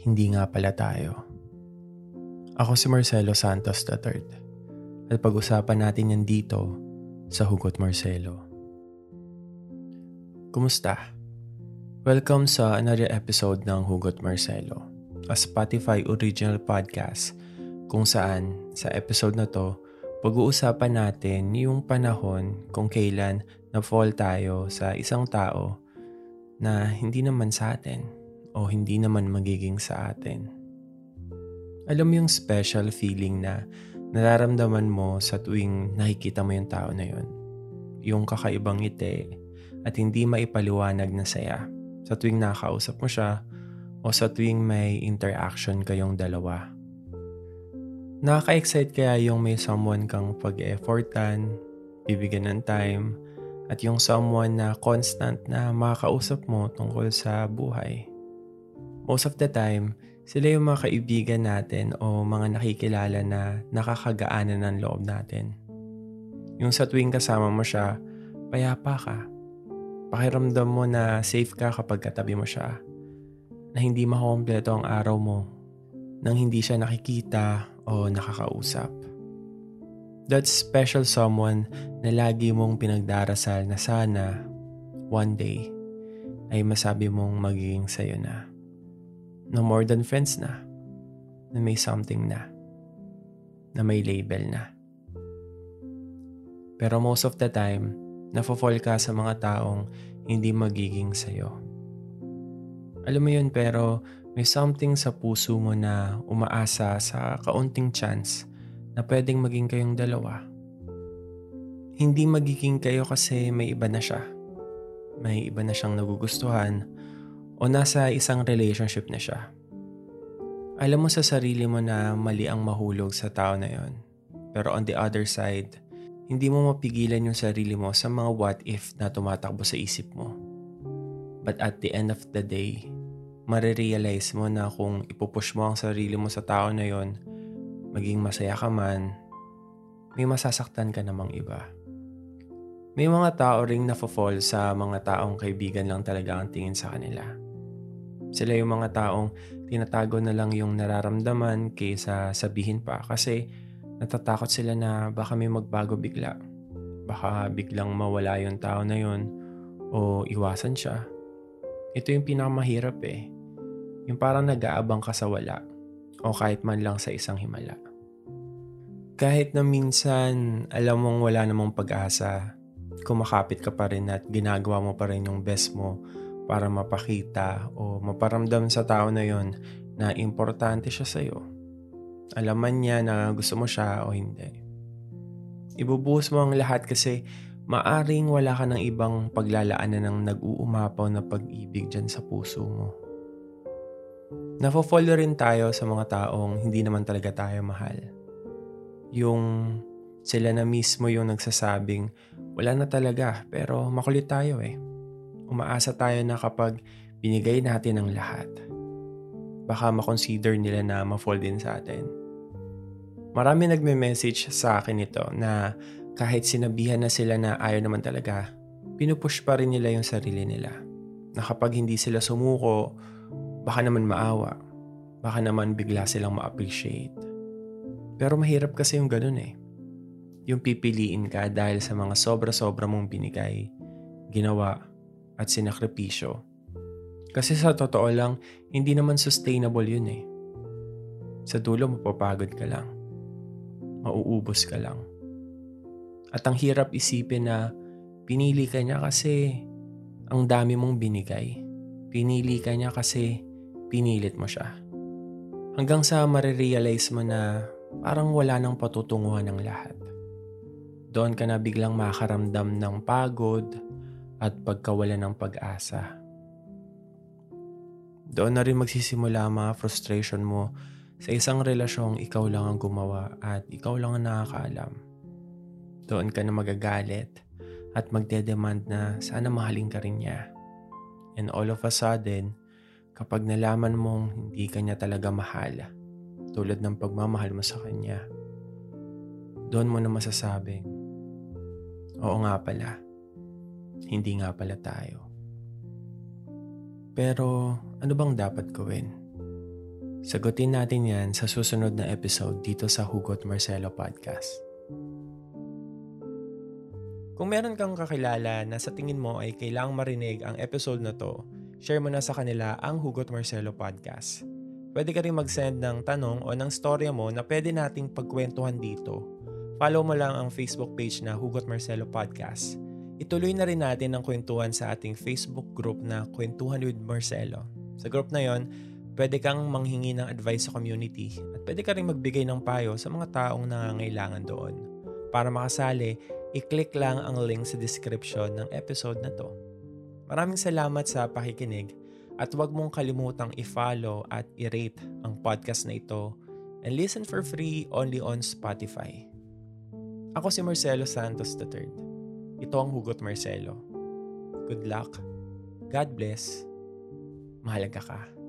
hindi nga pala tayo. Ako si Marcelo Santos III at pag-usapan natin yan dito sa Hugot Marcelo. Kumusta? Welcome sa another episode ng Hugot Marcelo, a Spotify original podcast kung saan sa episode na to pag-uusapan natin yung panahon kung kailan na-fall tayo sa isang tao na hindi naman sa atin o hindi naman magiging sa atin. Alam yung special feeling na nararamdaman mo sa tuwing nakikita mo yung tao na yun. Yung kakaibang ngiti at hindi maipaliwanag na saya sa tuwing nakakausap mo siya o sa tuwing may interaction kayong dalawa. Nakaka-excite kaya yung may someone kang pag-effortan, bibigyan ng time, at yung someone na constant na makakausap mo tungkol sa buhay most of the time, sila yung mga kaibigan natin o mga nakikilala na nakakagaanan ng loob natin. Yung sa tuwing kasama mo siya, payapa ka. Pakiramdam mo na safe ka kapag katabi mo siya. Na hindi makompleto ang araw mo nang hindi siya nakikita o nakakausap. That special someone na lagi mong pinagdarasal na sana one day ay masabi mong magiging sayo na na more than friends na, na may something na, na may label na. Pero most of the time, nafo-fall ka sa mga taong hindi magiging sa'yo. Alam mo yun pero may something sa puso mo na umaasa sa kaunting chance na pwedeng maging kayong dalawa. Hindi magiging kayo kasi may iba na siya. May iba na siyang nagugustuhan o nasa isang relationship na siya. Alam mo sa sarili mo na mali ang mahulog sa tao na yon. Pero on the other side, hindi mo mapigilan yung sarili mo sa mga what if na tumatakbo sa isip mo. But at the end of the day, marirealize mo na kung ipupush mo ang sarili mo sa tao na yon, maging masaya ka man, may masasaktan ka namang iba. May mga tao ring nafo-fall sa mga taong kaibigan lang talaga ang tingin sa kanila. Sila yung mga taong tinatago na lang yung nararamdaman kaysa sabihin pa kasi natatakot sila na baka may magbago bigla. Baka biglang mawala yung tao na yun o iwasan siya. Ito yung pinakamahirap eh. Yung parang nag-aabang ka sa wala o kahit man lang sa isang himala. Kahit na minsan alam mong wala namang pag-asa, kumakapit ka pa rin at ginagawa mo pa rin yung best mo para mapakita o maparamdam sa tao na yon na importante siya sa'yo. Alaman niya na gusto mo siya o hindi. Ibubuhos mo ang lahat kasi maaring wala ka ng ibang paglalaanan ng nag-uumapaw na pag-ibig dyan sa puso mo. Nafo-follow rin tayo sa mga taong hindi naman talaga tayo mahal. Yung sila na mismo yung nagsasabing, wala na talaga pero makulit tayo eh umaasa tayo na kapag binigay natin ang lahat, baka makonsider nila na ma-fall din sa atin. Marami nagme-message sa akin ito na kahit sinabihan na sila na ayaw naman talaga, pinupush pa rin nila yung sarili nila. Na kapag hindi sila sumuko, baka naman maawa. Baka naman bigla silang ma-appreciate. Pero mahirap kasi yung ganun eh. Yung pipiliin ka dahil sa mga sobra-sobra mong binigay, ginawa, at sinakripisyo. Kasi sa totoo lang, hindi naman sustainable yun eh. Sa dulo mapapagod ka lang. Mauubos ka lang. At ang hirap isipin na pinili ka niya kasi ang dami mong binigay. Pinili ka niya kasi pinilit mo siya. Hanggang sa marirealize mo na parang wala nang patutunguhan ng lahat. Doon ka na biglang makaramdam ng pagod, at pagkawala ng pag-asa. Doon na rin magsisimula ang mga frustration mo sa isang relasyong ikaw lang ang gumawa at ikaw lang ang nakakaalam. Doon ka na magagalit at magdedemand na sana mahalin ka rin niya. And all of a sudden, kapag nalaman mong hindi ka niya talaga mahal, tulad ng pagmamahal mo sa kanya, doon mo na masasabing, oo nga pala, hindi nga pala tayo. Pero ano bang dapat gawin? Sagutin natin yan sa susunod na episode dito sa Hugot Marcelo Podcast. Kung meron kang kakilala na sa tingin mo ay kailangang marinig ang episode na to, share mo na sa kanila ang Hugot Marcelo Podcast. Pwede ka rin mag-send ng tanong o ng storya mo na pwede nating pagkwentuhan dito. Follow mo lang ang Facebook page na Hugot Marcelo Podcast. Ituloy na rin natin ang kwentuhan sa ating Facebook group na Kwentuhan with Marcelo. Sa group na yon, pwede kang manghingi ng advice sa community at pwede ka rin magbigay ng payo sa mga taong nangangailangan doon. Para makasali, i-click lang ang link sa description ng episode na to. Maraming salamat sa pakikinig at huwag mong kalimutang i-follow at i-rate ang podcast na ito and listen for free only on Spotify. Ako si Marcelo Santos III. Ito ang Hugot Marcelo. Good luck. God bless. Mahalaga ka.